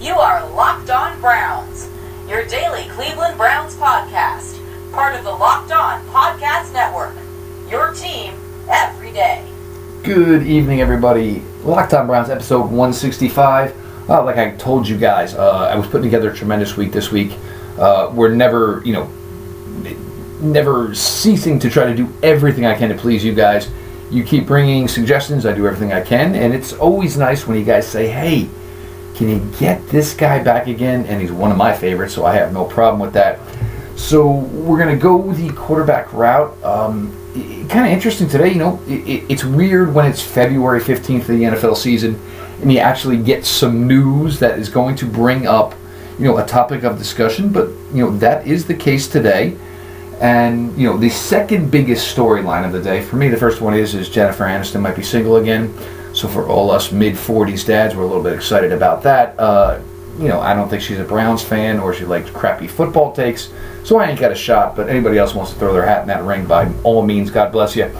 You are Locked On Browns, your daily Cleveland Browns podcast, part of the Locked On Podcast Network. Your team every day. Good evening, everybody. Locked On Browns, episode 165. Uh, like I told you guys, uh, I was putting together a tremendous week this week. Uh, we're never, you know, never ceasing to try to do everything I can to please you guys. You keep bringing suggestions, I do everything I can, and it's always nice when you guys say, hey, can you get this guy back again? And he's one of my favorites, so I have no problem with that. So we're going to go the quarterback route. Um, kind of interesting today, you know, it, it's weird when it's February 15th of the NFL season and you actually get some news that is going to bring up, you know, a topic of discussion, but, you know, that is the case today. And, you know, the second biggest storyline of the day, for me, the first one is, is Jennifer Aniston might be single again. So for all us mid 40s dads, we're a little bit excited about that. Uh, you know, I don't think she's a Browns fan or she likes crappy football takes, so I ain't got a shot. But anybody else wants to throw their hat in that ring, by all means, God bless you.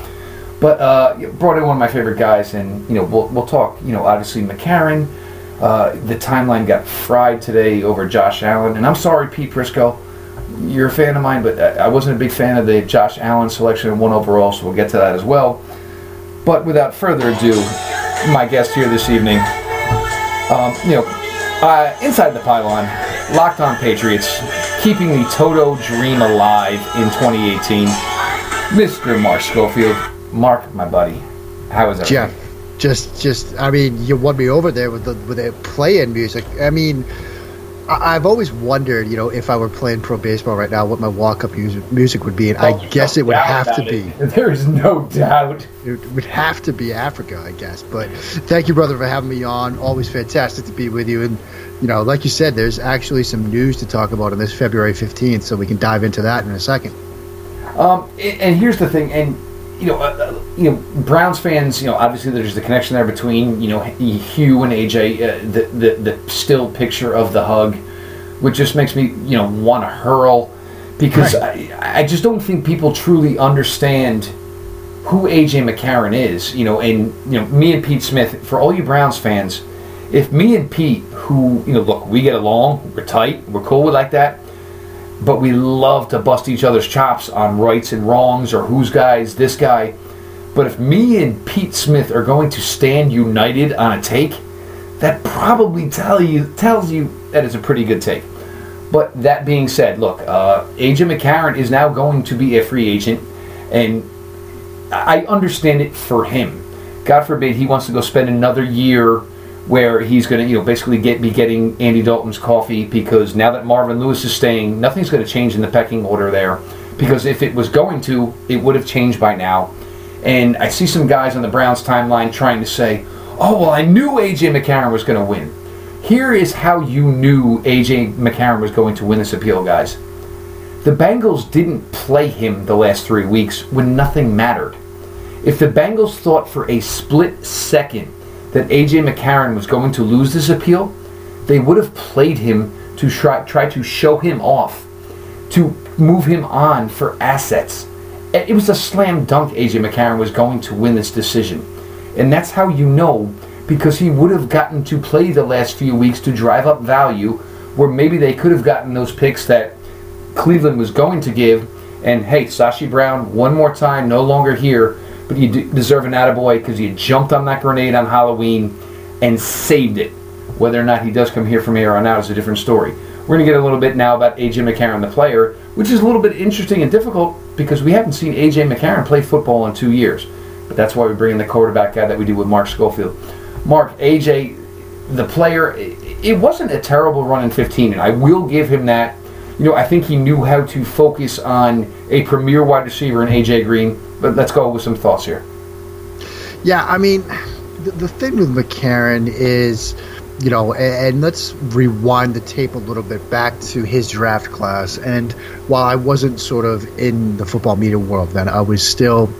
But uh, brought in one of my favorite guys, and you know, we'll, we'll talk. You know, obviously McCarron. Uh, the timeline got fried today over Josh Allen, and I'm sorry, Pete Prisco. You're a fan of mine, but I wasn't a big fan of the Josh Allen selection one overall, so we'll get to that as well. But without further ado, my guest here this evening. Um, you know, uh, inside the pylon, locked on Patriots, keeping the Toto dream alive in 2018. Mr. Mark Schofield, Mark, my buddy, how is it? Jeff, just, just, I mean, you won me over there with the with the play-in music. I mean, I, have always wondered, you know, if I were playing pro baseball right now, what my walk-up music, music would be, and oh, I guess no it would have to be. There is no doubt. It would have to be Africa, I guess. But thank you, brother, for having me on. Always fantastic to be with you. And you know, like you said, there's actually some news to talk about on this February 15th, so we can dive into that in a second. Um, and here's the thing, and you know, uh, uh, you know, Browns fans, you know, obviously there's the connection there between you know Hue and AJ, uh, the, the the still picture of the hug, which just makes me you know want to hurl, because right. I, I just don't think people truly understand who AJ McCarron is, you know, and you know me and Pete Smith. For all you Browns fans, if me and Pete, who you know, look, we get along, we're tight, we're cool with like that but we love to bust each other's chops on rights and wrongs or whose guy's this guy. But if me and Pete Smith are going to stand united on a take, that probably tell you tells you that it's a pretty good take. But that being said, look, uh, AJ McCarron is now going to be a free agent, and I understand it for him. God forbid he wants to go spend another year where he's going to, you know, basically get be getting Andy Dalton's coffee because now that Marvin Lewis is staying, nothing's going to change in the pecking order there. Because if it was going to, it would have changed by now. And I see some guys on the Browns timeline trying to say, "Oh, well, I knew AJ McCarron was going to win." Here is how you knew AJ McCarron was going to win this appeal, guys. The Bengals didn't play him the last three weeks when nothing mattered. If the Bengals thought for a split second that AJ McCarron was going to lose this appeal, they would have played him to try, try to show him off, to move him on for assets. It was a slam dunk AJ McCarron was going to win this decision. And that's how you know because he would have gotten to play the last few weeks to drive up value where maybe they could have gotten those picks that Cleveland was going to give. And hey, Sashi Brown, one more time, no longer here but you deserve an attaboy because you jumped on that grenade on Halloween and saved it. Whether or not he does come here from here on out is a different story. We're going to get a little bit now about AJ McCarron, the player, which is a little bit interesting and difficult because we haven't seen AJ McCarron play football in two years. But that's why we bring in the quarterback guy that we do with Mark Schofield. Mark, AJ, the player, it wasn't a terrible run in 15, and I will give him that. You know, I think he knew how to focus on a premier wide receiver in AJ Green but let's go with some thoughts here. Yeah, I mean, the, the thing with McCarron is, you know, and, and, let's rewind the tape a little bit back to his draft class. And while I wasn't sort of in the football media world then, I was still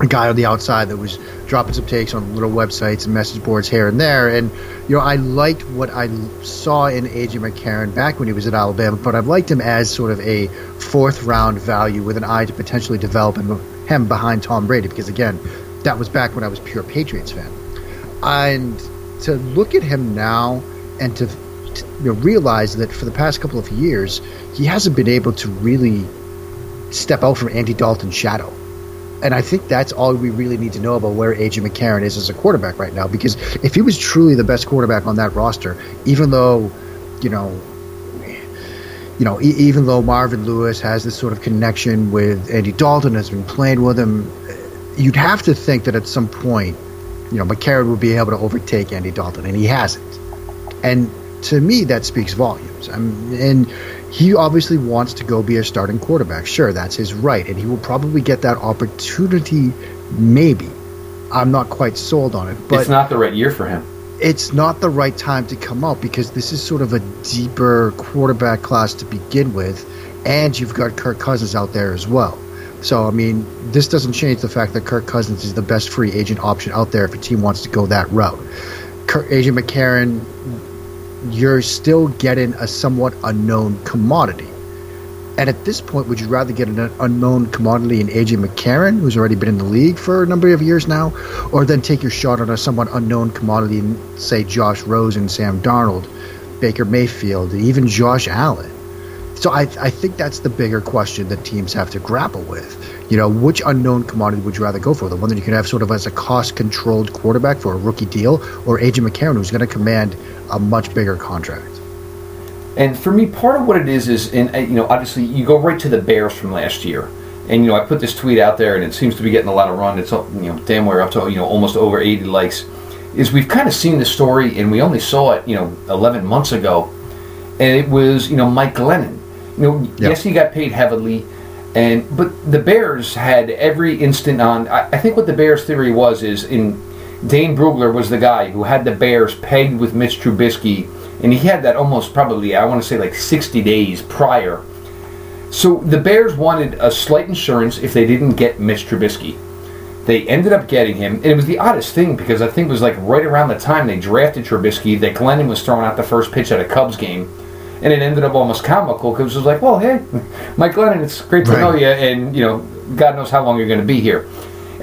a guy on the outside that was dropping some takes on little websites and message boards here and there. And, you know, I liked what I saw in A.J. McCarron back when he was at Alabama, but I've liked him as sort of a fourth round value with an eye to potentially develop him behind Tom Brady because again, that was back when I was pure Patriots fan. And to look at him now and to you know, realize that for the past couple of years, he hasn't been able to really step out from Andy Dalton's shadow. And I think that's all we really need to know about where AJ McCarron is as a quarterback right now. Because if he was truly the best quarterback on that roster, even though, you know, you know, e- even though Marvin Lewis has this sort of connection with Andy Dalton, has been playing with him, eh, you'd have to think that at some point, you know, McCarron would be able to overtake Andy Dalton, and he hasn't. And to me, that speaks volumes. I'm, and he obviously wants to go be a starting quarterback. Sure, that's his right, and he will probably get that opportunity. Maybe, I'm not quite sold on it, but it's not the right year for him. It's not the right time to come out because this is sort of a deeper quarterback class to begin with, and you've got Kirk Cousins out there as well. So, I mean, this doesn't change the fact that Kirk Cousins is the best free agent option out there if a team wants to go that route. Kirk, AJ McCarron, you're still getting a somewhat unknown commodity. And at this point, would you rather get an unknown commodity in AJ McCarron, who's already been in the league for a number of years now, or then take your shot on a somewhat unknown commodity in, say, Josh Rosen, Sam Darnold, Baker Mayfield, even Josh Allen? So I, I think that's the bigger question that teams have to grapple with. You know, which unknown commodity would you rather go for? The one that you can have sort of as a cost-controlled quarterback for a rookie deal, or AJ McCarron, who's going to command a much bigger contract? And for me, part of what it is is, and uh, you know, obviously you go right to the Bears from last year, and you know, I put this tweet out there, and it seems to be getting a lot of run. It's you know, damn we're up to you know almost over 80 likes. Is we've kind of seen the story, and we only saw it you know 11 months ago, and it was you know Mike Glennon. You know, yep. yes, he got paid heavily, and but the Bears had every instant on. I, I think what the Bears theory was is in Dane Brugler was the guy who had the Bears pegged with Mitch Trubisky and he had that almost probably I want to say like 60 days prior. So the Bears wanted a slight insurance if they didn't get Mitch Trubisky. They ended up getting him, and it was the oddest thing because I think it was like right around the time they drafted Trubisky that Glennon was throwing out the first pitch at a Cubs game, and it ended up almost comical because it was like, well, hey, Mike Glennon, it's great to right. know you, and you know, God knows how long you're going to be here.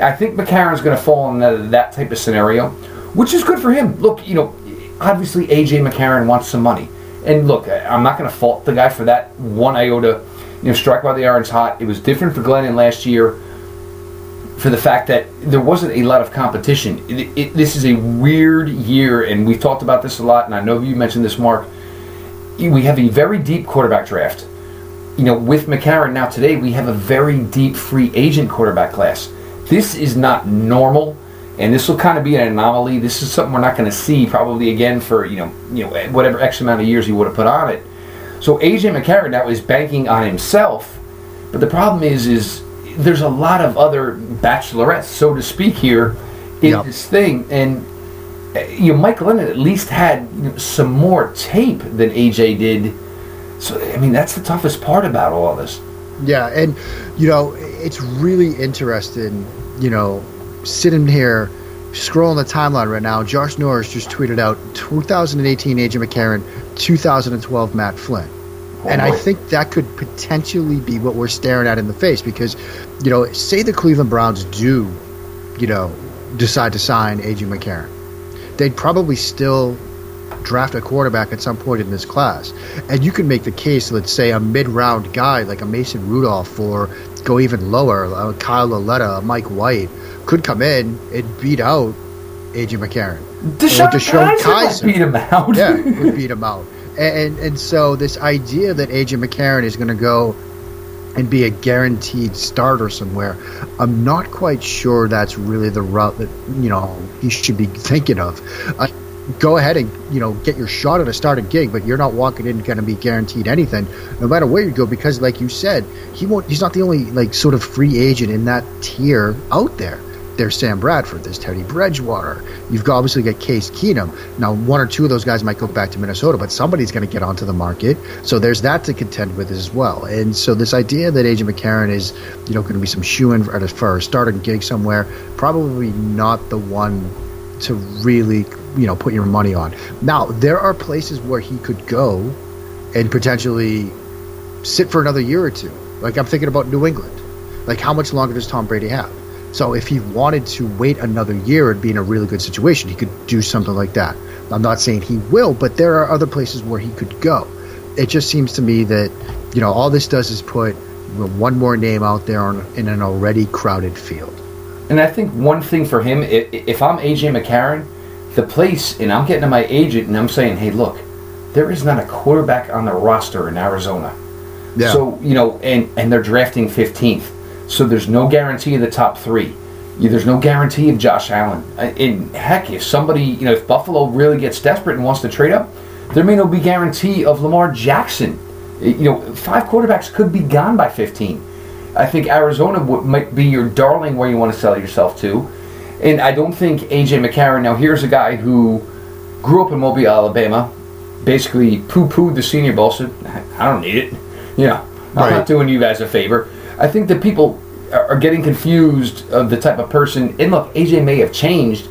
I think McCarron's going to fall in that, that type of scenario, which is good for him. Look, you know, obviously AJ McCarron wants some money. And look, I'm not going to fault the guy for that one iota. You know, strike while the iron's hot. It was different for Glennon last year for the fact that there wasn't a lot of competition. It, it, this is a weird year, and we've talked about this a lot, and I know you mentioned this, Mark. We have a very deep quarterback draft. You know, with McCarron now today, we have a very deep free agent quarterback class. This is not normal and this will kind of be an anomaly. This is something we're not going to see probably again for you know you know whatever X amount of years he would have put on it. So AJ McCarron now is banking on himself, but the problem is is there's a lot of other bachelorettes, so to speak, here in yep. this thing, and eh, you know Mike Glennon at least had you know, some more tape than AJ did. So I mean that's the toughest part about all this. Yeah, and you know it's really interesting. You know sitting here scrolling the timeline right now, Josh Norris just tweeted out 2018 AJ McCarron, 2012 Matt Flynn. Oh and I oh, think that could potentially be what we're staring at in the face because, you know, say the Cleveland Browns do, you know, decide to sign AJ McCarron, they'd probably still draft a quarterback at some point in this class. And you can make the case, let's say, a mid round guy like a Mason Rudolph or go even lower, uh, Kyle Lauletta, Mike White could come in and beat out AJ McCarron. DeShone, DeShone Kizer beat him out. yeah, would beat him out. And, and, and so this idea that AJ McCarron is going to go and be a guaranteed starter somewhere, I'm not quite sure that's really the route that you know he should be thinking of. Uh, go ahead and you know get your shot at a starting gig, but you're not walking in going to be guaranteed anything, no matter where you go, because like you said, he won't. He's not the only like sort of free agent in that tier out there there's Sam Bradford, there's Teddy Bridgewater. You've obviously got Case Keenum. Now, one or two of those guys might go back to Minnesota, but somebody's going to get onto the market. So there's that to contend with as well. And so this idea that AJ McCarron is, you know, going to be some shoe in for a starting gig somewhere, probably not the one to really, you know, put your money on. Now, there are places where he could go and potentially sit for another year or two. Like I'm thinking about New England. Like how much longer does Tom Brady have? So if he wanted to wait another year and be in a really good situation, he could do something like that. I'm not saying he will, but there are other places where he could go. It just seems to me that you know all this does is put one more name out there on, in an already crowded field. And I think one thing for him, if, if I'm AJ McCarron, the place, and I'm getting to my agent and I'm saying, hey, look, there is not a quarterback on the roster in Arizona. Yeah. So, you know, and, and they're drafting 15th. So there's no guarantee of the top three. Yeah, There's no guarantee of Josh Allen. Uh, And heck, if somebody, you know, if Buffalo really gets desperate and wants to trade up, there may no be guarantee of Lamar Jackson. You know, five quarterbacks could be gone by 15. I think Arizona w- might be your darling where you want to sell yourself to. And I don't think AJ McCarron. Now, here's a guy who grew up in Mobile, Alabama, basically poo pooed the Senior Bowl, said, I don't need it. You know, I'm Right. not doing you guys a favor. I think that people are getting confused of the type of person. And look, AJ may have changed,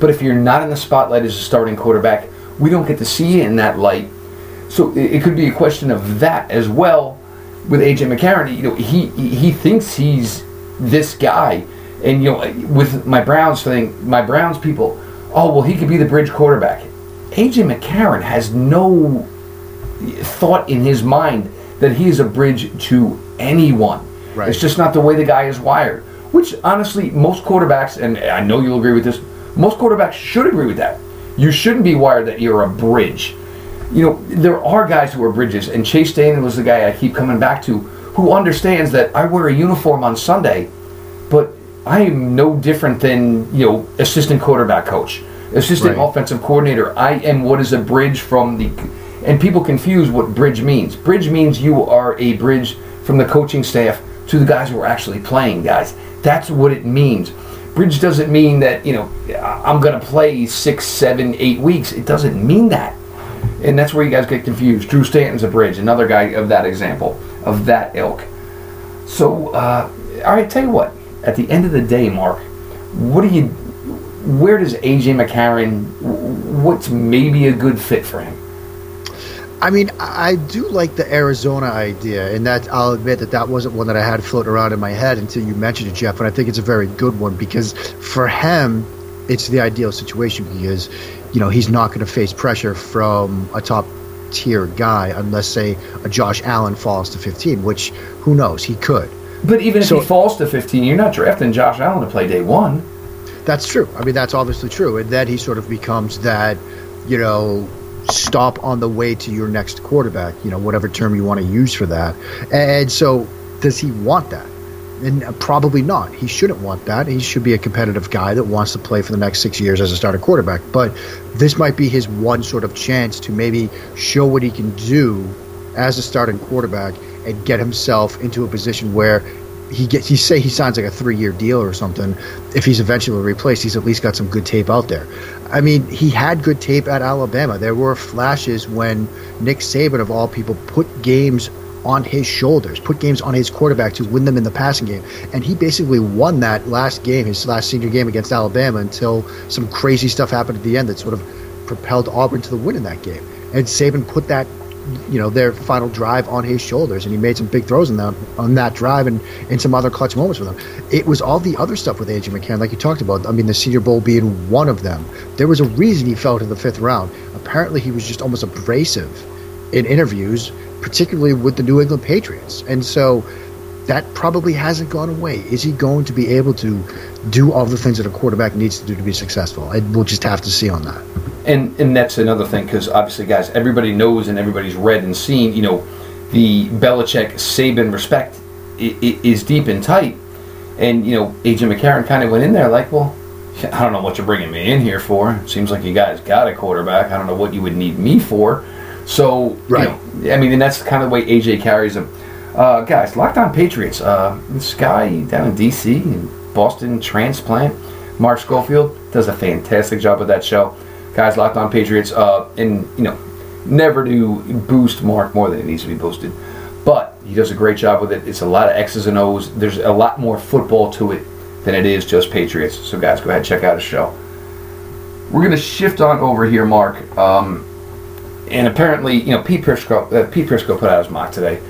but if you're not in the spotlight as a starting quarterback, we don't get to see you in that light. So it it could be a question of that as well with AJ McCarron. You know, he he thinks he's this guy, and you know, with my Browns thing, my Browns people, oh well, he could be the bridge quarterback. AJ McCarron has no thought in his mind that he is a bridge to anyone. Right. It's just not the way the guy is wired. Which honestly, most quarterbacks, and I know you'll agree with this, most quarterbacks should agree with that. You shouldn't be wired that you're a bridge. You know, there are guys who are bridges, and Chase Daniel was the guy I keep coming back to, who understands that I wear a uniform on Sunday, I am no different than you know assistant quarterback coach, assistant Right. offensive coordinator. I am what is a bridge from the, and people confuse what bridge means. Bridge means you are a bridge from the coaching staff to the guys who are actually playing. Guys, that's what it means. Bridge doesn't mean that you know I'm going to play six, seven, eight weeks. It doesn't mean that, and that's where you guys get confused. Drew Stanton's a bridge, another guy of that example, of that ilk. So, uh, all right, tell you what. At the end of the day, Mark, what do you? Where does AJ McCarron? What's maybe a good fit for him? I mean, I do like the Arizona idea, and that I'll admit that that wasn't one that I had floating around in my head until you mentioned it, Jeff. And I think it's a very good one because for him, it's the ideal situation because you know he's not going to face pressure from a top tier guy unless, say, a Josh Allen falls to 15, which who knows, he could. But even if So- he falls to 15, you're not drafting Josh Allen to play day one. That's true. I mean, that's obviously true. And then he sort of becomes that, you know, stop on the way to your next quarterback, you know, whatever term you want to use for that. And so, does he want that? And uh, probably not. He shouldn't want that. He should be a competitive guy that wants to play for the next six years as a starting quarterback. But this might be his one sort of chance to maybe show what he can do as a starting quarterback and get himself into a position where he gets he say he signs like a three year deal or something. If he's eventually replaced, he's at least got some good tape out there. I mean, he had good tape at Alabama. There were flashes when Nick Saban of all people put games on his shoulders, put games on his quarterback to win them in the passing game. And he basically won that last game, his last senior game against Alabama until some crazy stuff happened at the end that sort of propelled Auburn to the win in that game. And Saban put that you know their final drive on his shoulders and he made some big throws in that on that drive and in some other clutch moments for them it was all the other stuff with AJ McCarron like you talked about. I mean the senior bowl being one of them. There was a reason he fell to the fifth round. Apparently he was just almost abrasive in interviews particularly with the New England Patriots. And so that probably hasn't gone away is he going to be able to do all the things that a quarterback needs to do to be successful and we'll just have to see on that And and that's another thing because obviously, guys, everybody knows and everybody's read and seen. You know, the Belichick Saban respect is deep and tight. And you know, AJ McCarron kind of went in there like, well, I don't know what you're bringing me in here for. Seems like you guys got a quarterback. I don't know what you would need me for. So, Right. You know, I mean, and that's kind of the way AJ carries him. Uh, guys, Locked On Patriots. Uh, this guy down in DC, Boston transplant, Mark Schofield does a fantastic job with that show. Guys, Locked On Patriots, uh, and you know, never to boost Mark more than it needs to be boosted, but he does a great job with it. It's a lot of X's and O's. There's a lot more football to it than it is just Patriots. So, guys, go ahead and check out his show. We're gonna shift on over here, Mark. Um, and apparently, you know, Pete Prisco, uh, Pete Prisco put out his mock today,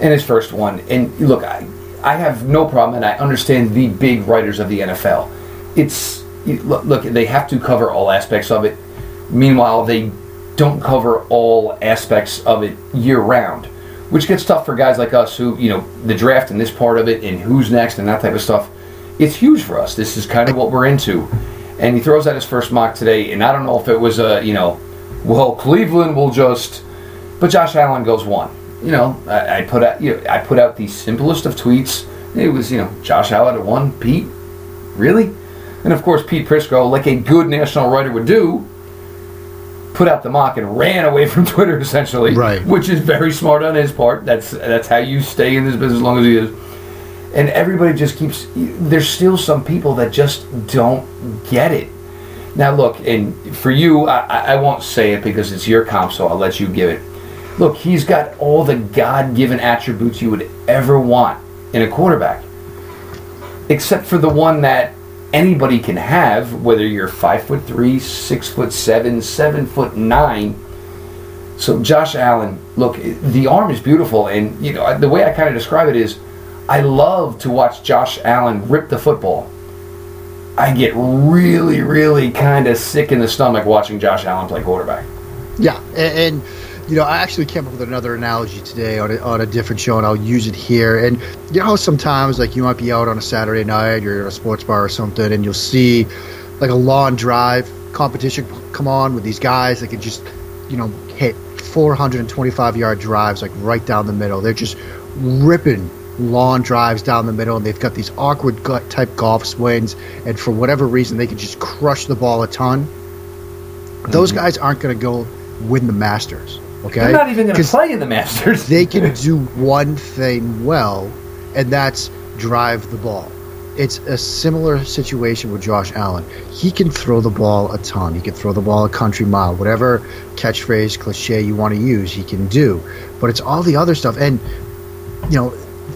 in his first one. And look, I, I have no problem, and I understand the big writers of the NFL. It's look, they have to cover all aspects of it. Meanwhile, they don't cover all aspects of it year round, which gets tough for guys like us who, you know, the draft and this part of it and who's next and that type of stuff. It's huge for us. This is kind of what we're into. And he throws out his first mock today, and I don't know if it was a, you know, well, Cleveland will just, but Josh Allen goes one. You know, I, I put out, you know, I put out the simplest of tweets. It was, you know, Josh Allen at one, Pete, really? And of course, Pete Prisco, like a good national writer would do, put out the mock and ran away from Twitter essentially, Right. Which is very smart on his part. That's that's how you stay in this business as long as he is. And everybody just keeps. There's still some people that just don't get it. Now look, and for you, I, I I won't say it because it's your comp, so I'll let you give it. Look, he's got all the God-given attributes you would ever want in a quarterback, except for the one that anybody can have, whether you're five foot three, six foot seven, seven foot nine. So Josh Allen, look, the arm is beautiful, and you know the way I kind of describe it is, I love to watch Josh Allen rip the football. I get really, really kind of sick in the stomach watching Josh Allen play quarterback. Yeah, and, and you know, I actually came up with another analogy today on a, on a different show, and I'll use it here. And you know, how sometimes like you might be out on a Saturday night, you're at a sports bar or something, and you'll see like a long drive competition come on with these guys that can just, you know, hit 425 yard drives like right down the middle. They're just ripping long drives down the middle, and they've got these awkward gut type golf swings, and for whatever reason, they can just crush the ball a ton. Those mm-hmm. guys aren't going to go win the Masters. Okay, They're not even going to play in the Masters. They can do one thing well, and that's drive the ball. It's a similar situation with Josh Allen. He can throw the ball a ton. He can throw the ball a country mile. Whatever catchphrase, cliche you want to use, he can do. But it's all the other stuff. And, you know,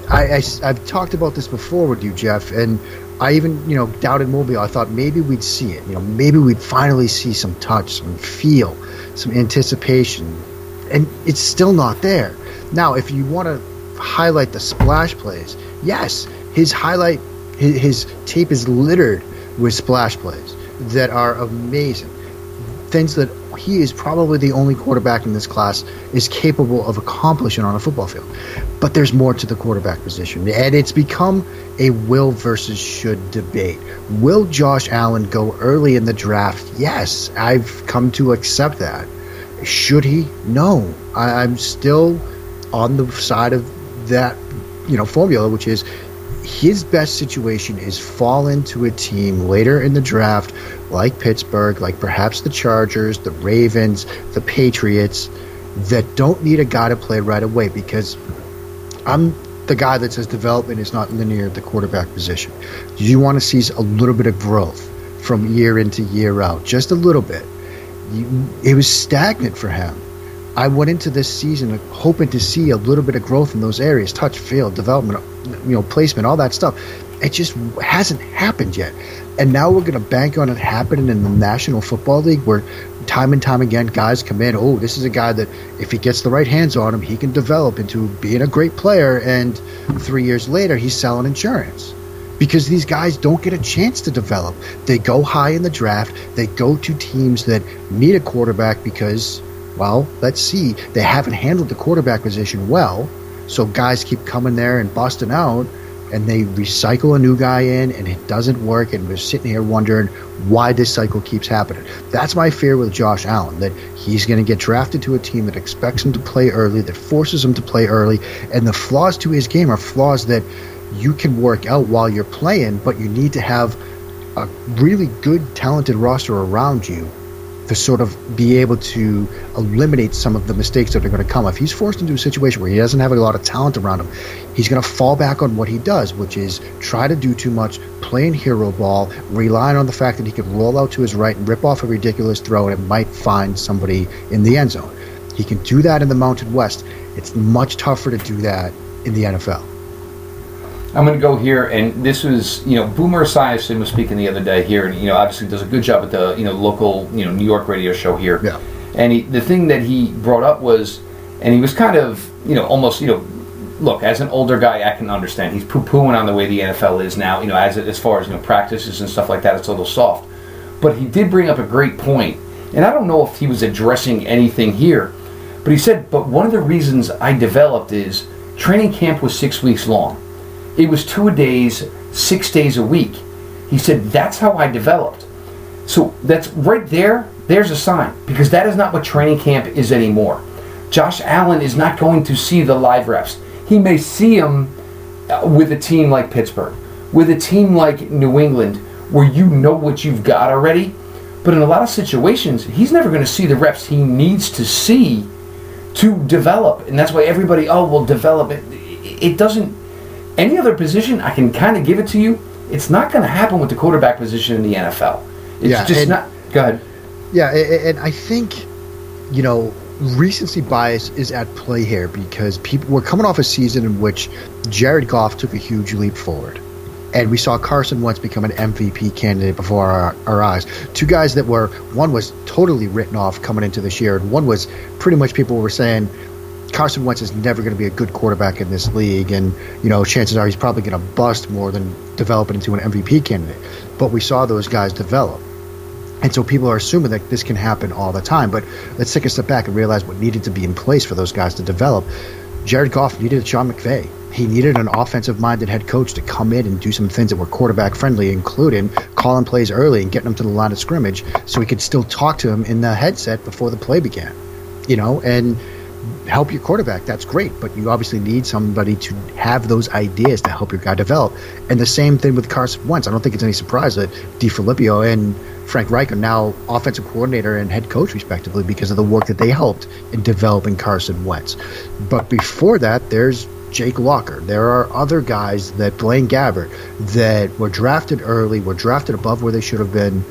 I, I, have talked about this before with you, Jeff, and I even, you know, doubted Mobile. I thought maybe we'd see it. You know, maybe we'd finally see some touch, some feel, some anticipation. And it's still not there. Now, if you want to highlight the splash plays, yes, his highlight, his, his tape is littered with splash plays that are amazing. Things that he is probably the only quarterback in this class is capable of accomplishing on a football field. But there's more to the quarterback position, and it's become a will versus should debate. Will Josh Allen go early in the draft? Yes, I've come to accept that. Should he? No. I, I'm still on the side of that, you know, formula, which is his best situation is fall into a team later in the draft, like Pittsburgh, like perhaps the Chargers, the Ravens, the Patriots, that don't need a guy to play right away because I'm the guy that says development is not linear at the quarterback position. You want to see a little bit of growth from year into year out, just a little bit. It was stagnant for him. I went into this season hoping to see a little bit of growth in those areas, touch, field, development, you know, placement, all that stuff. It just hasn't happened yet. And now we're going to bank on it happening in the National Football League where time and time again guys come in, oh, this is a guy that if he gets the right hands on him, he can develop into being a great player. And three years later, he's selling insurance because these guys don't get a chance to develop. They go high in the draft, they go to teams that need a quarterback because well, let's see. They haven't handled the quarterback position well, so guys keep coming there and busting out, and they recycle a new guy in, and it doesn't work. And we're sitting here wondering why this cycle keeps happening. That's my fear with Josh Allen that he's going to get drafted to a team that expects him to play early, that forces him to play early, and the flaws to his game are flaws that you can work out while you're playing, but you need to have a really good, talented roster around you to sort of be able to eliminate some of the mistakes that are going to come. If he's forced into a situation where he doesn't have a lot of talent around him, he's going to fall back on what he does, which is try to do too much, playing hero ball, relying on the fact that he can roll out to his right and rip off a ridiculous throw and it might find somebody in the end zone. He can do that in the Mountain West. It's much tougher to do that in the NFL. I'm going to go here, and this was, you know, Boomer Esiason was speaking the other day here, and you know, obviously does a good job at the, you know, local, you know, New York radio show here. Yeah. And he, the thing that he brought up was, and he was kind of, you know, almost, you know, look, as an older guy, I can understand. He's poo-pooing on the way the NFL is now, you know, as as far as you know, practices and stuff like that. It's a little soft, but he did bring up a great. And I don't know if he was addressing anything here, but he said, but one of the reasons I developed is training camp was six weeks long. It was two days, six days a week. He said, that's how I developed. So that's right there, there's a sign, because that is not what training camp is anymore. Josh Allen is not going to see the live reps. He may see them uh, with a team like Pittsburgh, with a team like New England, where you know what you've got already. But in a lot of situations, he's never going to see the reps he needs to see to develop. And that's why everybody, oh, well, develop it. It doesn't, any other position, I can kind of give it to you. It's not going to happen with the quarterback position in the NFL. It's Yeah, just and- not. Go ahead. Yeah, and I think, you know, recency bias is at play here because people we're coming off a season in which Jared Goff took a huge leap forward. And we saw Carson Wentz become an MVP candidate before our, our eyes. Two guys that were, one was totally written off coming into this year, and one was pretty much people were saying Carson Wentz is never going to be a good quarterback in this league, and you know chances are he's probably going to bust more than develop into an MVP candidate. But we saw those guys develop. And so people are assuming that this can happen all the time. But let's take a step back and realize what needed to be in place for those guys to develop. Jared Goff needed Sean McVay. He needed an offensive minded head coach to come in and do some things that were quarterback friendly, including calling plays early and getting them to the line of scrimmage so he could still talk to him in the headset before the play began. You know, and help your quarterback. That's great, but you obviously need somebody to have those ideas to help your guy develop. And the same thing with Carson Wentz. I don't think it's any surprise that DeFilippo and Frank Reich are now offensive coordinator and head coach, respectively, because of the work that they helped in developing Carson Wentz. But before that, there's Jake Locker. There are other guys that Blaine Gabbert that were drafted early, were drafted above where they should have been,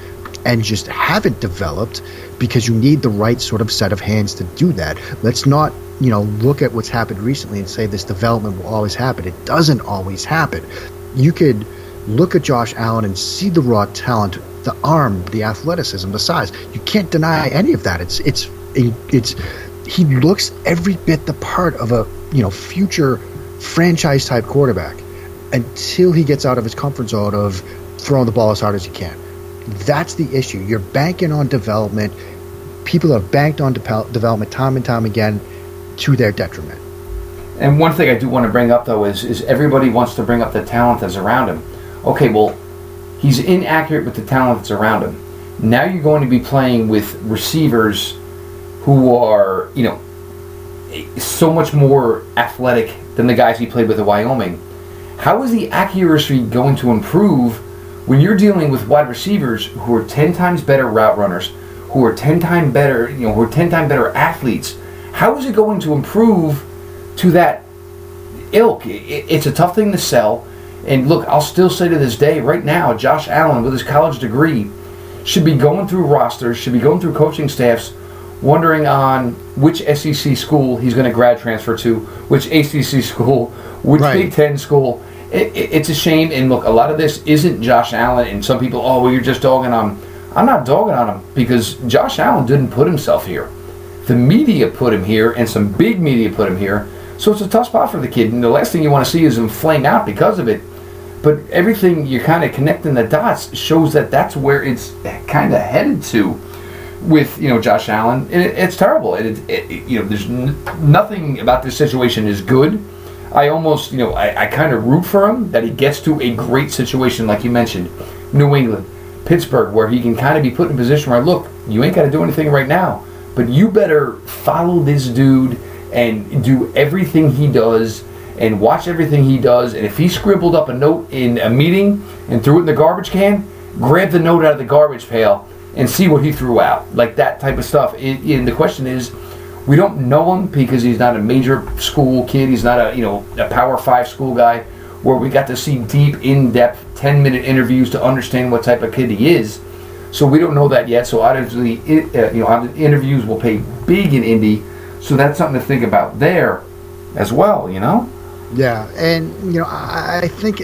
and just haven't developed because you need the right sort of set of hands to do that. Let's not, you know, look at what's happened recently and say this development will always happen. It doesn't always happen. You could look at Josh Allen and see the raw talent, the arm, the athleticism, the size. You can't deny any of that. It's it's it's he looks every bit the part of a, you know, future franchise type quarterback until he gets out of his comfort zone of throwing the ball as hard as he can. That's the issue. You're banking on development. People have banked on de- development time and time again to their detriment. And one thing I do want to bring up though is is everybody wants to bring up the talent that's around him. Okay, well, he's inaccurate with the talent that's around him. Now you're going to be playing with receivers who are, you know, so much more athletic than the guys he played with at Wyoming. How is the accuracy going to improve when you're dealing with wide receivers who are 10 times better route runners, who are 10 times better, you know, who are 10 times better athletes? How is it going to improve to that ilk? It's a tough thing to sell. And look, I'll still say to this day, right now, Josh Allen, with his college degree, should be going through rosters, should be going through coaching staffs, wondering on which SEC school he's going to grad transfer to, which ACC school, which Right. Big Ten school. It, it, it's a shame. And look, a lot of this isn't Josh Allen. And some people, oh, well, you're just dogging on. I'm not dogging on him because Josh Allen didn't put himself here. The media put him here, and some big media put him here. So it's a tough spot for the kid. And the last thing you want to see is him flame out because of it. But everything you're kind of connecting the dots shows that that's where it's kind of headed to with you know Josh Allen. It, it's terrible. It, it, it- you know, there's n- nothing about this situation is good. I almost you know I, I kind of root for him that he gets to a great situation like you mentioned, New England, Pittsburgh, where he can kind of be put in a position where look, you ain't got to do anything right now, but you better follow this dude and do everything he does and watch everything he does. And if he scribbled up a note in a meeting and threw it in the garbage can, grab the note out of the garbage pail and see what he threw out. Like that type of stuff. And the question is, we don't know him because he's not a major school kid. He's not a you know a Power Five school guy where we got to see deep, in-depth, ten-minute interviews to understand what type of kid he is. So we don't know that yet. So obviously, uh, you know, interviews will pay big in Indy. So that's something to think about there as well. You know. Yeah, and you know, I think,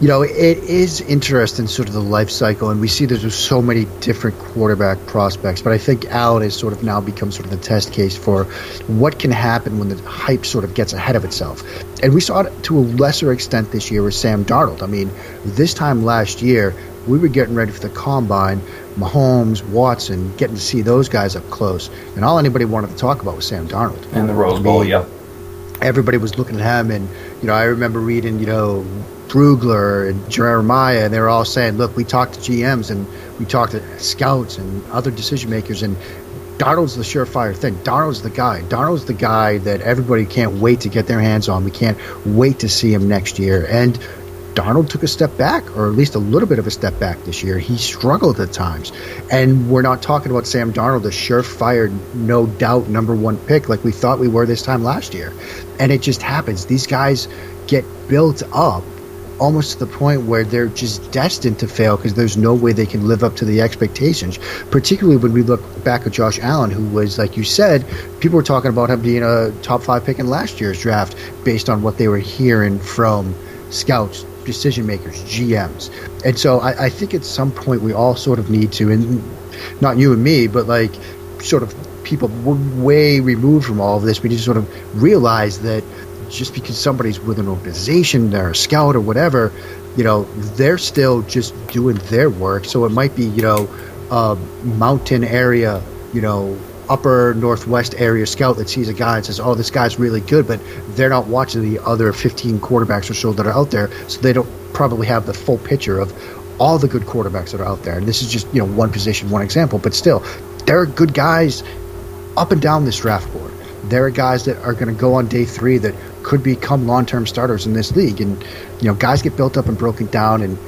you know, it is interesting, sort of the life cycle, and we see there's just so many different quarterback prospects. But I think Allen has sort of now become sort of the test case for what can happen when the hype sort of gets ahead of itself. And we saw it to a lesser extent this year with Sam Darnold. I mean, this time last year, we were getting ready for the combine. Mahomes, Watson, getting to see those guys up close. And all anybody wanted to talk about was Sam Darnold. And the Rose Bowl, yep. Everybody was looking at him, and you know, I remember reading, you know, Brugler and Jeremiah, and they were all saying, "Look, we talked to GMs and we talked to scouts and other decision makers, and Darnold's the surefire thing. Darnold's the guy. Darnold's the guy that everybody can't wait to get their hands on. We can't wait to see him next year. And Darnold took a step back, or at least a little bit of a step back this year. He struggled at times. And we're not talking about Sam Darnold, the surefire, no doubt number one pick like we thought we were this time last year. And it just happens. These guys get built up almost to the point where they're just destined to fail because there's no way they can live up to the expectations. Particularly when we look back at Josh Allen, who was, like you said, people were talking about him being a top five pick in last year's draft based on what they were hearing from scouts, decision makers, GMs. And so I, I think at some point we all sort of need to, and not you and me, but like sort of people way removed from all of this, we need to sort of realize that just because somebody's with an organization or a scout or whatever, you know, they're still just doing their work. So it might be, you know, a mountain area, you know, upper northwest area scout that sees a guy and says, "Oh, this guy's really good," but they're not watching the other 15 quarterbacks or so that are out there, so they don't probably have the full picture of all the good quarterbacks that are out there. And this is just you know one position, one example, but still, there are good guys up and down this draft board. There are guys that are going to go on day three that could become long-term starters in this league. And you know, guys get built up and broken down, and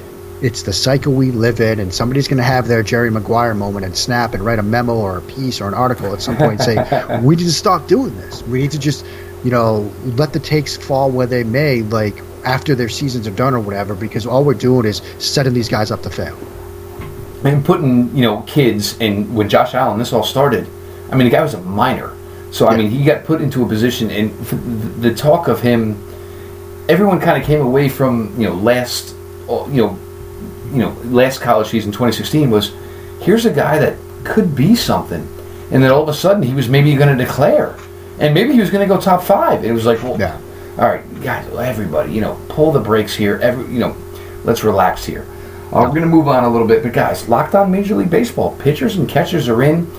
it's the cycle we live in. And somebody's going to have their Jerry Maguire moment and snap and write a memo or a piece or an article at some point and say, "We need to stop doing this. We need to just." You know, let the takes fall where they may, like after their seasons are done or whatever, because all we're doing is setting these guys up to fail. And putting, you know, kids, and when Josh Allen, this all started, I mean, the guy was a minor so I mean, he got put into a position, and the talk of him, everyone kind of came away from you know last, you know, you know last college season 2016 was, here's a guy that could be something, and then all of a sudden he was maybe going to declare, and maybe he was going to go top five. It was like, well, yeah. all right, guys, everybody, you know, pull the brakes here. Every, you know, let's relax here. Uh, we're going to move on a little bit, but guys, locked on Major League Baseball. Pitchers and catchers are in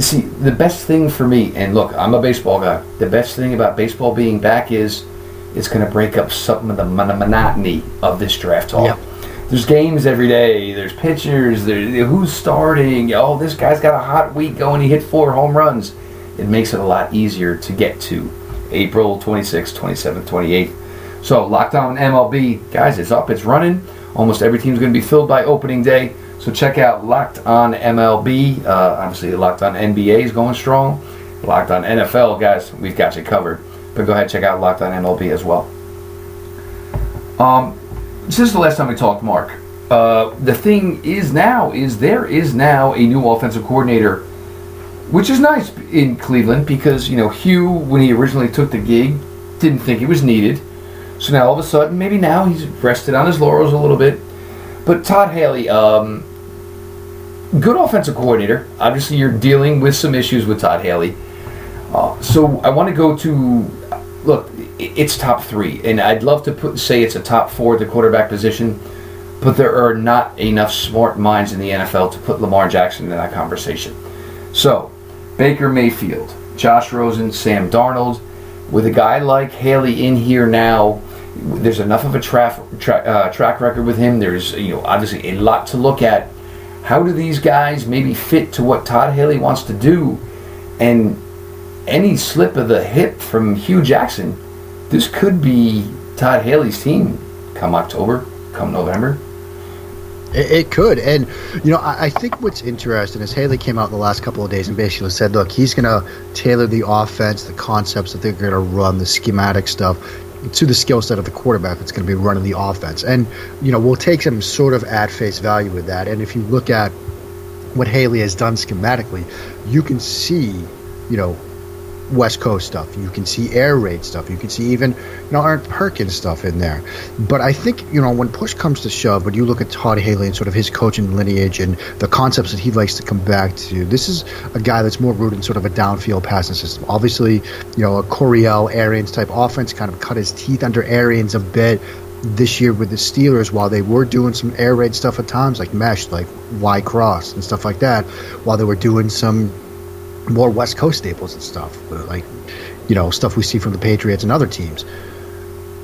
see, the best thing for me, and look, I'm a baseball guy. The best thing about baseball being back is it's going to break up some of the monotony of this draft talk. Yep. There's games every day. There's pitchers. There's who's starting. Oh, this guy's got a hot week going. He hit four home runs. It makes it a lot easier to get to April 26th, 27th, 28th. So, locked on MLB, guys, it's up. It's running. Almost every team's going to be filled by opening day. So check out Locked On MLB. Uh, obviously, Locked On NBA is going strong. Locked On NFL, guys, we've got you covered. But go ahead and check out Locked On MLB as well. Um, since the last time we talked, Mark, uh, the thing is now is there is now a new offensive coordinator, which is nice in Cleveland because you know Hue, when he originally took the gig, didn't think it was needed. So now all of a sudden, maybe now he's rested on his laurels a little bit. But Todd Haley, um, good offensive coordinator. Obviously, you're dealing with some issues with Todd Haley. Uh, so I want to go to look. It's top three, and I'd love to put say it's a top four at the quarterback position, but there are not enough smart minds in the NFL to put Lamar Jackson in that conversation. So Baker Mayfield, Josh Rosen, Sam Darnold, with a guy like Haley in here now. There's enough of a tra- tra- uh, track record with him. There's you know obviously a lot to look at how do these guys maybe fit to what Todd Haley wants to do? And any slip of the hip from Hue Jackson, this could be Todd Haley's team come October, come November. It, could, and you know, I, I, think what's interesting is Haley came out in the last couple of days and basically said, "Look, he's going to tailor the offense, the concepts that they're going to run, the schematic stuff to the skill set of the quarterback that's going to be running the offense. And, you know, we'll take some sort of at face value with that. And if you look at what Haley has done schematically, you can see, you know, West Coast stuff. You can see air raid stuff. You can see even you know Erhardt-Perkins stuff in there. But I think you know when push comes to shove, when you look at Todd Haley and sort of his coaching lineage and the concepts that he likes to come back to, this is a guy that's more rooted in sort of a downfield passing system. Obviously, you know a Coryell Arians type offense kind of cut his teeth under Arians a bit this year with the Steelers, while they were doing some air raid stuff at times, like mesh, like Y cross and stuff like that, while they were doing some more West Coast staples and stuff, like you know stuff we see from the Patriots and other teams.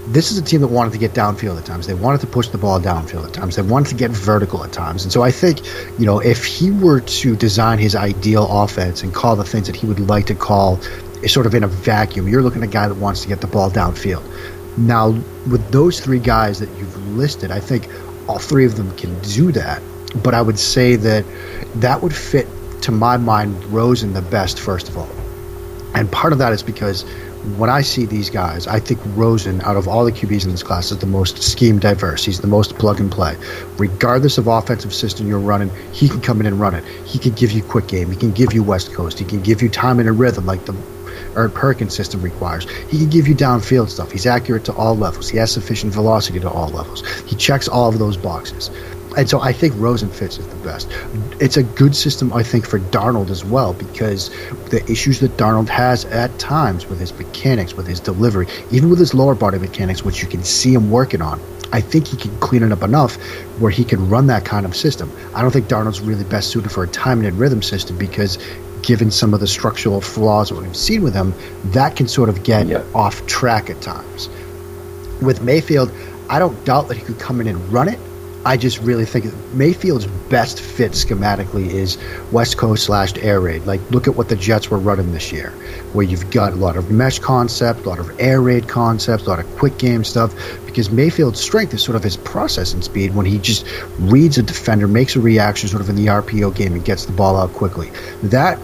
This is a team that wanted to get downfield at times. They wanted to push the ball downfield at times. They wanted to get vertical at times. And so I think, you know, if he were to design his ideal offense and call the things that he would like to call is sort of in a vacuum, you're looking at a guy that wants to get the ball downfield. Now, with those three guys that you've listed, I think all three of them can do that. But I would say that that would fit, to my mind, Rosen the best, first of all. And part of that is because when I see these guys, I think Rosen, out of all the QBs in this class, is the most scheme diverse. He's the most plug and play. Regardless of offensive system you're running, he can come in and run it. He can give you quick game. He can give you West Coast. He can give you time and a rhythm like the Erhardt-Perkins system requires. He can give you downfield stuff. He's accurate to all levels. He has sufficient velocity to all levels. He checks all of those boxes. And so I think Rosen fits is the best. It's a good system, I think, for Darnold as well, because the issues that Darnold has at times with his mechanics, with his delivery, even with his lower body mechanics, which you can see him working on, I think he can clean it up enough where he can run that kind of system. I don't think Darnold's really best suited for a timing and rhythm system because given some of the structural flaws that we've seen with him, that can sort of get yep. off track at times. With Mayfield, I don't doubt that he could come in and run it. I just really think Mayfield's best fit schematically is West Coast slash air raid. Like, look at what the Jets were running this year, where you've got a lot of mesh concept, a lot of air raid concepts, a lot of quick game stuff. Because Mayfield's strength is sort of his processing speed when he just reads a defender, makes a reaction sort of in the RPO game, and gets the ball out quickly. That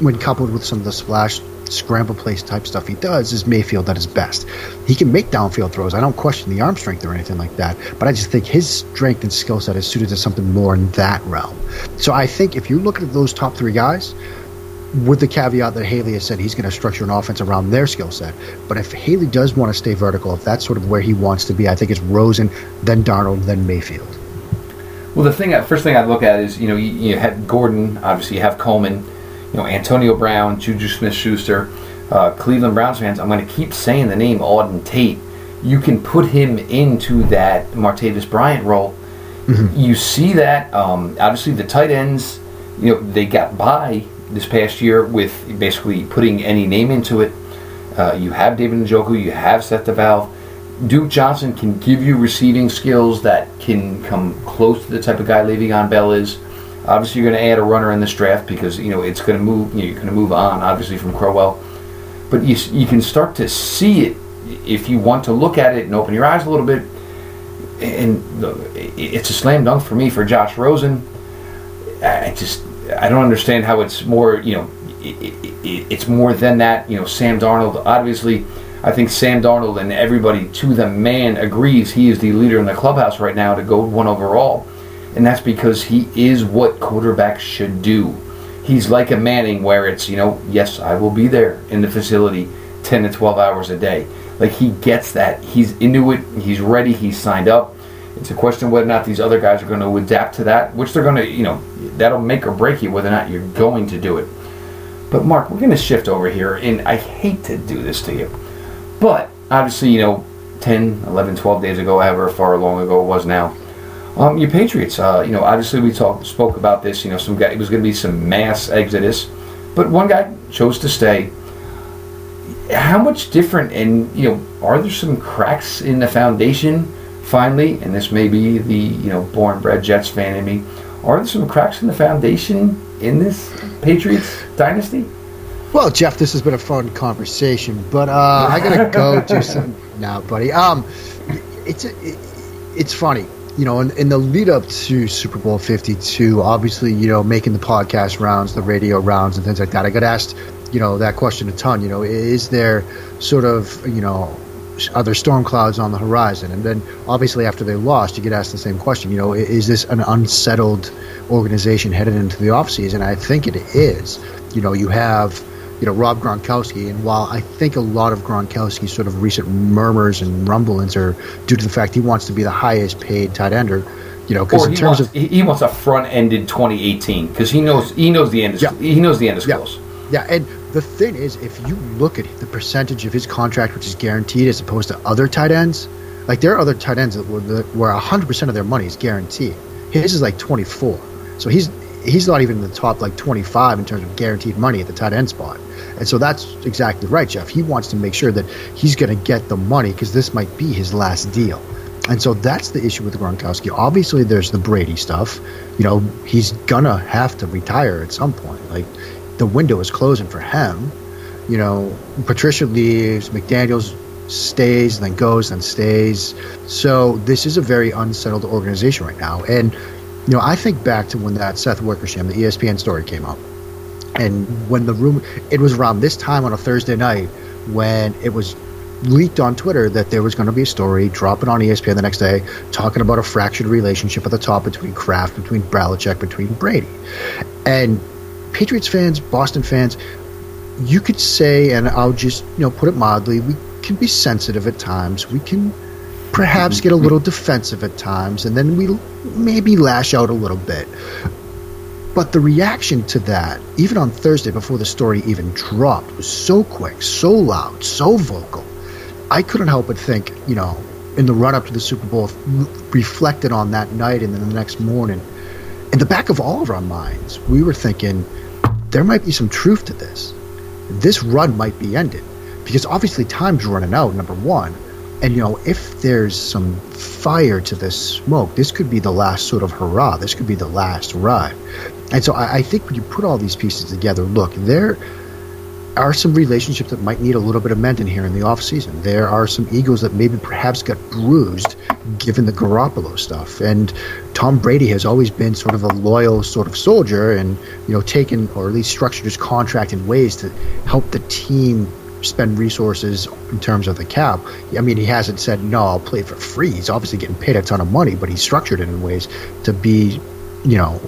when coupled with some of the splash scramble place type stuff he does, is Mayfield at his best. He can make downfield throws. I don't question the arm strength or anything like that, but I just think his strength and skill set is suited to something more in that realm. So I think if you look at those top three guys, with the caveat that Haley has said he's going to structure an offense around their skill set. But if Haley does want to stay vertical, if that's sort of where he wants to be, I think it's Rosen, then Darnold, then Mayfield. Well, the thing, first thing I'd look at is, you know, you, you have Gordon, obviously you have Coleman, you know, Antonio Brown, Juju Smith Schuster, uh, Cleveland Browns fans, I'm going to keep saying the name Auden Tate. You can put him into that Martavis Bryant role. Mm-hmm. You see that, um, obviously, the tight ends, you know, they got by this past year with basically putting any name into it. Uh, you have David Njoku, you have Seth DeValve. Duke Johnson can give you receiving skills that can come close to the type of guy Le'Veon Bell is. Obviously, you're going to add a runner in this draft because you know it's going to move. You know, you're going to move on, obviously, from Crowell. But you you can start to see it if you want to look at it and open your eyes a little bit. And it's a slam dunk for me for Josh Rosen. I just I don't understand how it's more. You know, it's more than that. You know, Sam Darnold. Obviously, I think Sam Darnold and everybody to the man agrees he is the leader in the clubhouse right now to go one overall and that's because he is what quarterbacks should do. He's like a Manning, where it's, you know, yes, I will be there in the facility 10 to 12 hours a day. Like, he gets that. He's into it. He's ready. He's signed up. It's a question whether or not these other guys are going to adapt to that, which they're going to, you know, that'll make or break you whether or not you're going to do it. But, Mark, we're going to shift over here, and I hate to do this to you. But, obviously, you know, 10, 11, 12 days ago, however far long ago it was now, um, your Patriots, uh, you know, obviously we talked spoke about this. You know, some guy it was going to be some mass exodus, but one guy chose to stay. How much different, and you know, are there some cracks in the foundation? Finally, and this may be the you know born bred Jets fan in me. Are there some cracks in the foundation in this Patriots dynasty? Well, Jeff, this has been a fun conversation, but uh, I gotta go do some now, buddy. Um, it's a, it, it's funny you know, in, in, the lead up to Super Bowl 52, obviously, you know, making the podcast rounds, the radio rounds, and things like that, I got asked, you know, that question a ton. You know, is there sort of, you know, are there storm clouds on the horizon? And then obviously after they lost, you get asked the same question. You know, is this an unsettled organization headed into the offseason? I think it is. You know, you have you know Rob Gronkowski. And while I think a lot of Gronkowski's sort of recent murmurs and rumblings are due to the fact he wants to be the highest paid tight ender, you know, because in terms wants, of he wants a front ended 2018 because he knows he knows the end is yeah. he knows the end is yeah. close. Yeah, and the thing is, if you look at the percentage of his contract which is guaranteed as opposed to other tight ends, Like there are other tight ends that were, where 100% of their money is guaranteed. His is like 24. So he's he's not even in the top like 25 in terms of guaranteed money at the tight end spot. And so that's exactly right, Jeff. He wants to make sure that he's going to get the money because this might be his last deal. And so that's the issue with Gronkowski. Obviously, there's the Brady stuff. You know, he's gonna have to retire at some point. Like the window is closing for him. You know, Patricia leaves, McDaniels stays, then goes, then stays. So this is a very unsettled organization right now. And you know, I think back to when that Seth Wickersham, the ESPN story came up, and when the room, it was around this time on a Thursday night when it was leaked on Twitter that there was going to be a story dropping on ESPN the next day talking about a fractured relationship at the top between Kraft, between Belichick, between Brady. And Patriots fans, Boston fans, you could say, and I'll just you know put it mildly, we can be sensitive at times. We can perhaps mm-hmm. get a little defensive at times, and then we maybe lash out a little bit. But the reaction to that, even on Thursday before the story even dropped, was so quick, so loud, so vocal. I couldn't help but think, you know, in the run up to the Super Bowl, reflected on that night and then the next morning, in the back of all of our minds, we were thinking there might be some truth to this. This run might be ended because obviously time's running out, number one. And, you know, if there's some fire to this smoke, this could be the last sort of hurrah. This could be the last ride. And so I, I think when you put all these pieces together, look, there are some relationships that might need a little bit of mending here in the off season. There are some egos that maybe perhaps got bruised given the Garoppolo stuff. And Tom Brady has always been sort of a loyal sort of soldier and, you know, taken or at least structured his contract in ways to help the team spend resources in terms of the cap. I mean, he hasn't said, no, I'll play for free. He's obviously getting paid a ton of money, but he's structured it in ways to be, you know,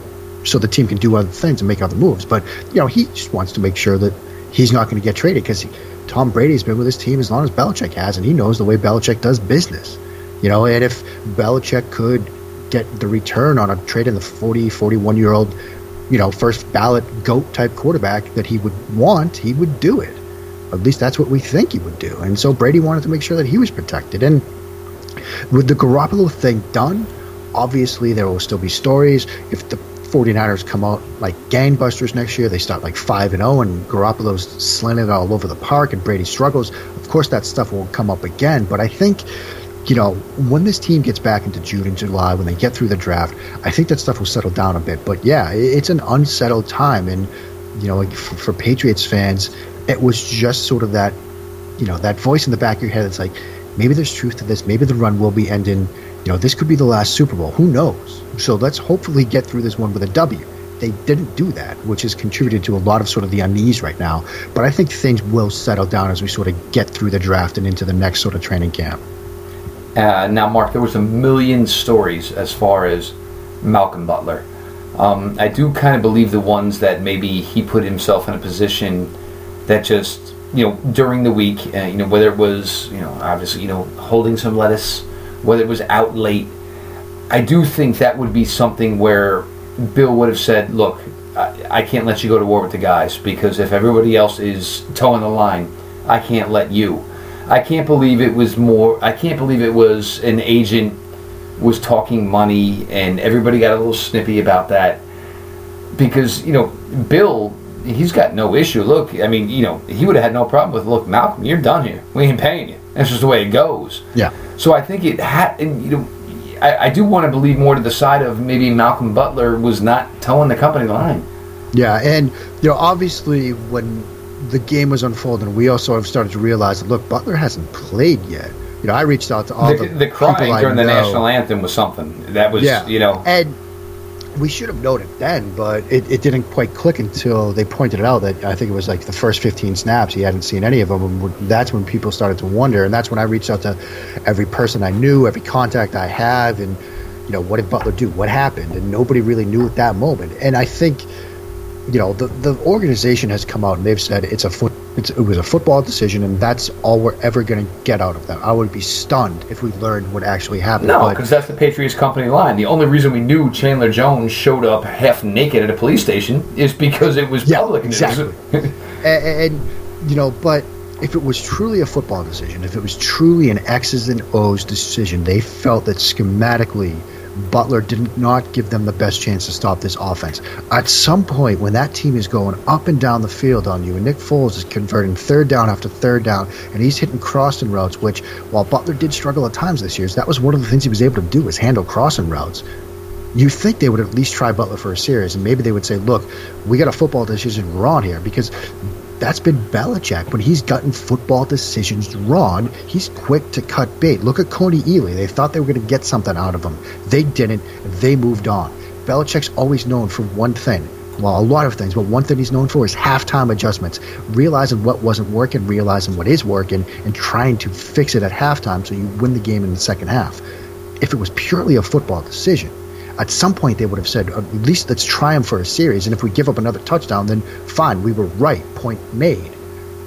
so the team can do other things and make other moves. But, you know, he just wants to make sure that he's not going to get traded because Tom Brady's been with his team as long as Belichick has, and he knows the way Belichick does business. You know, and if Belichick could get the return on a trade in the 40, 41 year old, you know, first ballot GOAT type quarterback that he would want, he would do it. At least that's what we think he would do. And so Brady wanted to make sure that he was protected. And with the Garoppolo thing done, obviously there will still be stories. If the 49ers come out like gangbusters next year. They start like 5 and 0 and Garoppolo's slanted all over the park and Brady struggles. Of course that stuff will come up again, but I think you know, when this team gets back into June and July, when they get through the draft, I think that stuff will settle down a bit. But yeah, it's an unsettled time, and you know, for, for Patriots fans, it was just sort of that, you know, that voice in the back of your head. It's like maybe there's truth to this. Maybe the run will be ending. You know, this could be the last Super Bowl. Who knows? So let's hopefully get through this one with a W. They didn't do that, which has contributed to a lot of sort of the unease right now. But I think things will settle down as we sort of get through the draft and into the next sort of training camp. Uh, now, Mark, there was a million stories as far as Malcolm Butler. Um, I do kind of believe the ones that maybe he put himself in a position that just, you know, during the week, uh, you know, whether it was, you know, obviously, you know, holding some lettuce, whether it was out late, I do think that would be something where Bill would have said, look, I, I can't let you go to war with the guys because if everybody else is toeing the line, I can't let you. I can't believe it was more. I can't believe it was an agent was talking money and everybody got a little snippy about that because you know Bill he's got no issue. Look, I mean you know he would have had no problem with look Malcolm you're done here. We ain't paying you. That's just the way it goes. Yeah. So I think it had and you know I, I do want to believe more to the side of maybe Malcolm Butler was not toeing the company the line. Yeah, and you know obviously when the game was unfolding, we also have started to realize look Butler hasn't played yet you know, I reached out to all the, the, the crying during the national anthem was something that was, yeah. you know, and we should have known it then, but it, it didn't quite click until they pointed it out that I think it was like the first 15 snaps he hadn't seen any of them, and that's when people started to wonder, and that's when I reached out to every person I knew, every contact I have, and you know, what did Butler do? What happened? And nobody really knew at that moment, and I think you know the the organization has come out and they've said it's a foot it's, it was a football decision and that's all we're ever going to get out of them. I would be stunned if we learned what actually happened. No, because that's the Patriots company line. The only reason we knew Chandler Jones showed up half naked at a police station is because it was yeah, public exactly. and, and you know, but if it was truly a football decision, if it was truly an X's and O's decision, they felt that schematically Butler did not give them the best chance to stop this offense. At some point, when that team is going up and down the field on you, and Nick Foles is converting third down after third down, and he's hitting crossing routes, which while Butler did struggle at times this year, that was one of the things he was able to do was handle crossing routes. You think they would at least try Butler for a series, and maybe they would say, "Look, we got a football decision wrong here," because that's been Belichick. When he's gotten football decisions wrong, he's quick to cut bait. Look at Kony Ealy. They thought they were going to get something out of him. They didn't. They moved on. Belichick's always known for one thing. Well, a lot of things, but one thing he's known for is halftime adjustments. Realizing what wasn't working, realizing what is working, and trying to fix it at halftime so you win the game in the second half. If it was purely a football decision, at some point they would have said, at least let's try him for a series. And if we give up another touchdown, then fine, we were right, point made.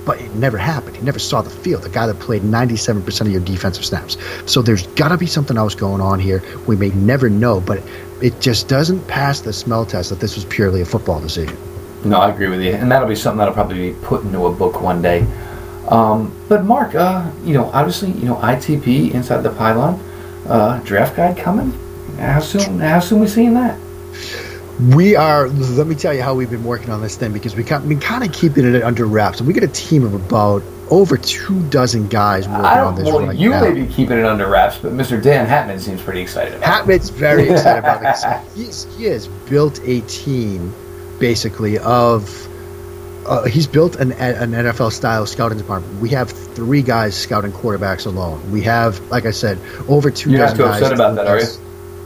But it never happened. He never saw the field. The guy that played 97% of your defensive snaps. So there's got to be something else going on here. We may never know, but it just doesn't pass the smell test that this was purely a football decision. No, I agree with you, and that'll be something that'll probably be put into a book one day. Um, but Mark, uh, you know, obviously, you know, ITP inside the pylon, uh, draft guide coming. How soon? How soon we seeing that? We are. Let me tell you how we've been working on this thing because we've been kind of keeping it under wraps, and we got a team of about over two dozen guys working on this well, right you now. may be keeping it under wraps, but Mr. Dan Hatman seems pretty excited about it. Hatman's very excited about this. He's, he has built a team, basically, of. Uh, he's built an, an NFL style scouting department. We have three guys scouting quarterbacks alone. We have, like I said, over two You're not dozen too guys. upset about that, are you?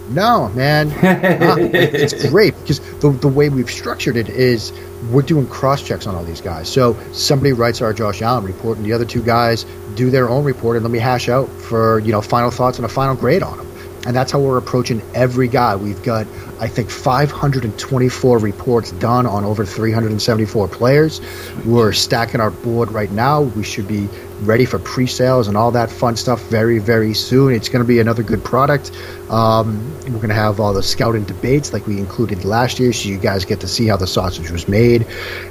No, man. It's great because the, the way we've structured it is we're doing cross checks on all these guys. So somebody writes our Josh Allen report, and the other two guys do their own report, and then we hash out for you know final thoughts and a final grade on them. And that's how we're approaching every guy. We've got, I think, 524 reports done on over 374 players. We're stacking our board right now. We should be ready for pre-sales and all that fun stuff very, very soon. It's going to be another good product. Um, we're going to have all the scouting debates like we included last year, so you guys get to see how the sausage was made.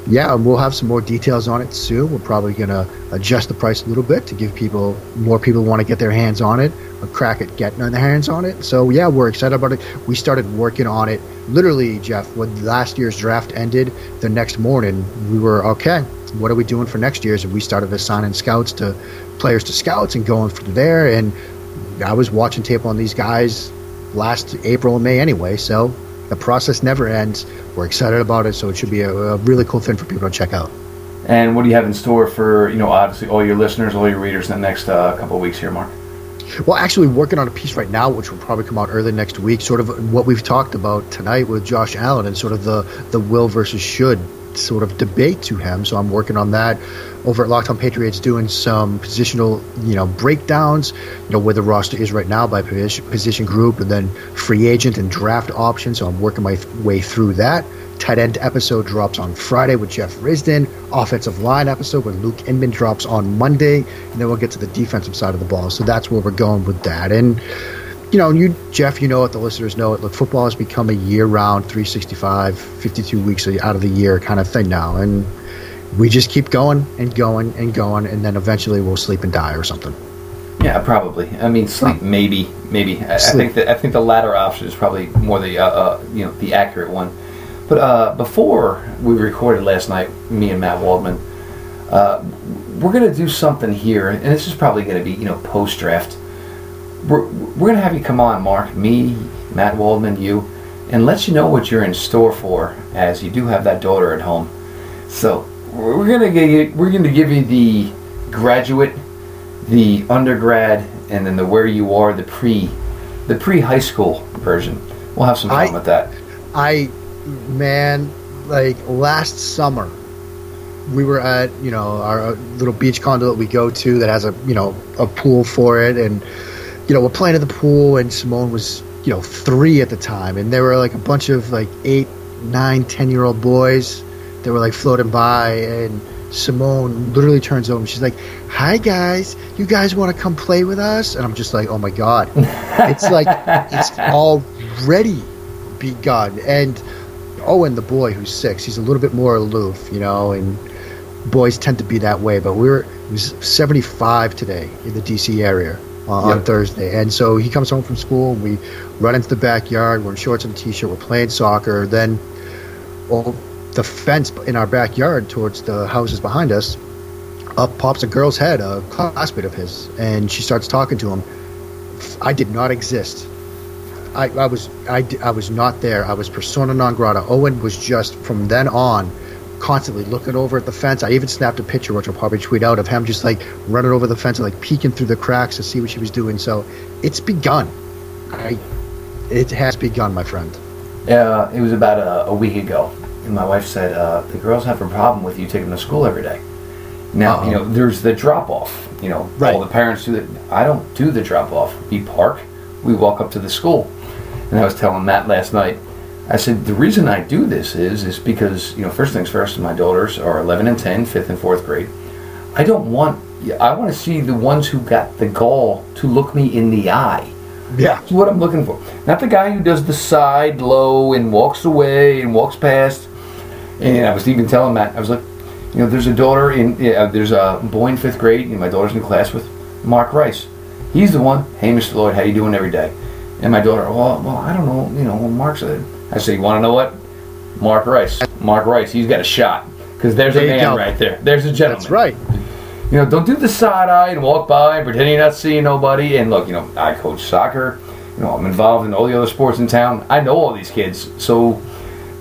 Yeah, and we'll have some more details on it soon. We're probably going to adjust the price a little bit to give people more people want to get their hands on it a crack at getting their hands on it. So yeah, we're excited about it. We started working on it literally, Jeff. When last year's draft ended, the next morning we were okay. What are we doing for next year's? And we started assigning scouts to players to scouts and going from there. And I was watching tape on these guys last April and May anyway. So the process never ends. We're excited about it. So it should be a, a really cool thing for people to check out. And what do you have in store for you know obviously all your listeners, all your readers in the next uh, couple of weeks here, Mark? Well, actually, working on a piece right now, which will probably come out early next week. Sort of what we've talked about tonight with Josh Allen and sort of the the will versus should sort of debate to him. So I'm working on that over at Locked On Patriots, doing some positional, you know, breakdowns. You know where the roster is right now by position, position group, and then free agent and draft options. So I'm working my way through that. Tight end episode drops on Friday with Jeff Risdon. Offensive line episode with Luke Inman drops on Monday. And then we'll get to the defensive side of the ball. So that's where we're going with that. And, you know, you, Jeff, you know it, the listeners know it. Look, football has become a year round, 365, 52 weeks out of the year kind of thing now. And we just keep going and going and going. And then eventually we'll sleep and die or something. Yeah, probably. I mean, sleep maybe, maybe. I, I think that I think the latter option is probably more the uh, uh, you know the accurate one. But uh, before we recorded last night, me and Matt Waldman, uh, we're gonna do something here, and this is probably gonna be you know post draft. We're we're gonna have you come on, Mark, me, Matt Waldman, you, and let you know what you're in store for, as you do have that daughter at home. So we're we're gonna give you, we're gonna give you the graduate the undergrad and then the where you are the pre the pre high school version we'll have some fun I- with that I, man, like last summer, we were at you know our uh, little beach condo that we go to that has a you know a pool for it, and you know we're playing in the pool, and Simone was you know three at the time, and there were like a bunch of like eight, nine, ten year old boys that were like floating by, and Simone literally turns over and she's like, "Hi guys, you guys want to come play with us?" And I'm just like, "Oh my god, it's like it's already begun." And Owen, the boy who's six, he's a little bit more aloof, you know, and boys tend to be that way. But we were It was 75 today in the DC area uh, on Yep. Thursday. And so he comes home from school. We run into the backyard. We're in shorts and a t-shirt. We're playing soccer. Then, well, the fence in our backyard towards the houses behind us, up pops a girl's head, a classmate of his, and she starts talking to him. I did not exist. I, I was I, I was not there. I was persona non grata. Owen was just from then on constantly looking over at the fence. I even snapped a picture, which I'll probably tweet out, of him just like running over the fence and like peeking through the cracks to see what she was doing. So it's begun. I it has begun, my friend. Uh, it was about a, a week ago, and my wife said uh, the girls have a problem with you taking them to school every day. Now you Uh-oh. know there's the drop off. You know, Right. all the parents do it. I don't do the drop off. We park. We walk up to the school, and I was telling Matt last night. I said the reason I do this is is because you know first things first. My daughters are 11 and 10, fifth and fourth grade. I don't want. I want to see the ones who got the gall to look me in the eye. Yeah. That's what I'm looking for. Not the guy who does the side low and walks away and walks past. And I was even telling Matt, I was like, you know, there's a daughter in, yeah, uh, there's a boy in fifth grade, and my daughter's in class with Mark Rice. He's the one. Hey, Mr. Lloyd, how you doing every day? And my daughter, well, well, I don't know, you know, well, Mark said. I said, you want to know what? Mark Rice. Mark Rice. He's got a shot. Because there's There a man right there. There's a gentleman. That's right. You know, don't do the side eye and walk by, pretend you're not seeing nobody. And look, you know, I coach soccer. You know, I'm involved in all the other sports in town. I know all these kids. So,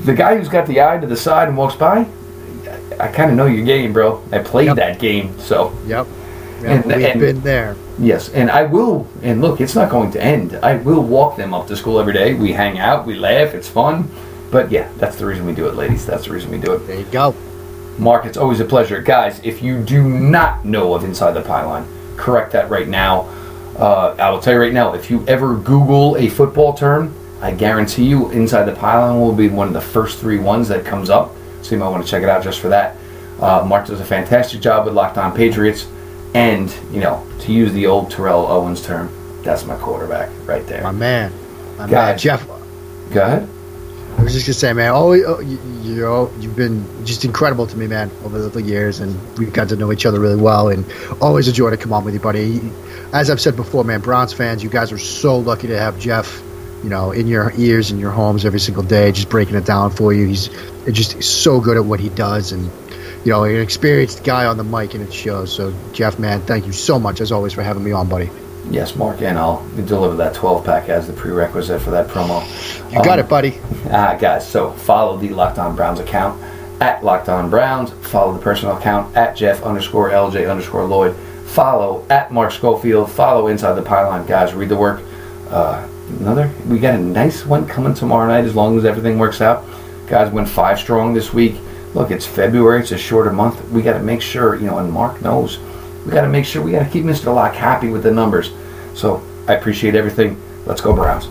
the guy who's got the eye to the side and walks by, I, I kind of know your game, bro. I played Yep. that game. So, Yep. Yeah, And- we've and- been there. Yes, and I will. And look, it's not going to end. I will walk them up to school every day. We hang out, we laugh, it's fun. But yeah, that's the reason we do it, ladies. That's the reason we do it. There you go. Mark, it's always a pleasure. Guys, if you do not know of Inside the Pylon, correct that right now. Uh, I will tell you right now, if you ever Google a football term, I guarantee you Inside the Pylon will be one of the first three ones that comes up. So you might want to check it out just for that. Uh, Mark does a fantastic job with Locked On Patriots. And, you know, to use the old Terrell Owens term, that's my quarterback right there. My man. My man. Jeff, Go ahead. I was just gonna say, man, oh, oh you, you know, you've been just incredible to me, man, over the, years, and we've got to know each other really well, and always a joy to come on with you, buddy. As I've said before, man, Browns fans, you guys are so lucky to have Jeff, you know, in your ears and your homes every single day, just breaking it down for you. He's just so good at what he does, and you know, an experienced guy on the mic, and it shows. So, Jeff, man, thank you so much as always for having me on, buddy. Yes, Mark, and I'll deliver that 12 pack as the prerequisite for that promo. You got Um, it, buddy. Ah, guys, so follow the Locked On Browns account at Locked On Browns. Follow the personal account at Jeff underscore LJ underscore Lloyd. Follow at Mark Schofield. Follow Inside the Pylon. Guys, read the work. Uh, another, we got a nice one coming tomorrow night as long as everything works out. Guys, went five strong this week. Look, it's February. It's a shorter month. We got to make sure, you know, and Mark knows. We got to make sure we got to keep Mr. Locke happy with the numbers. So I appreciate everything. Let's go Browns.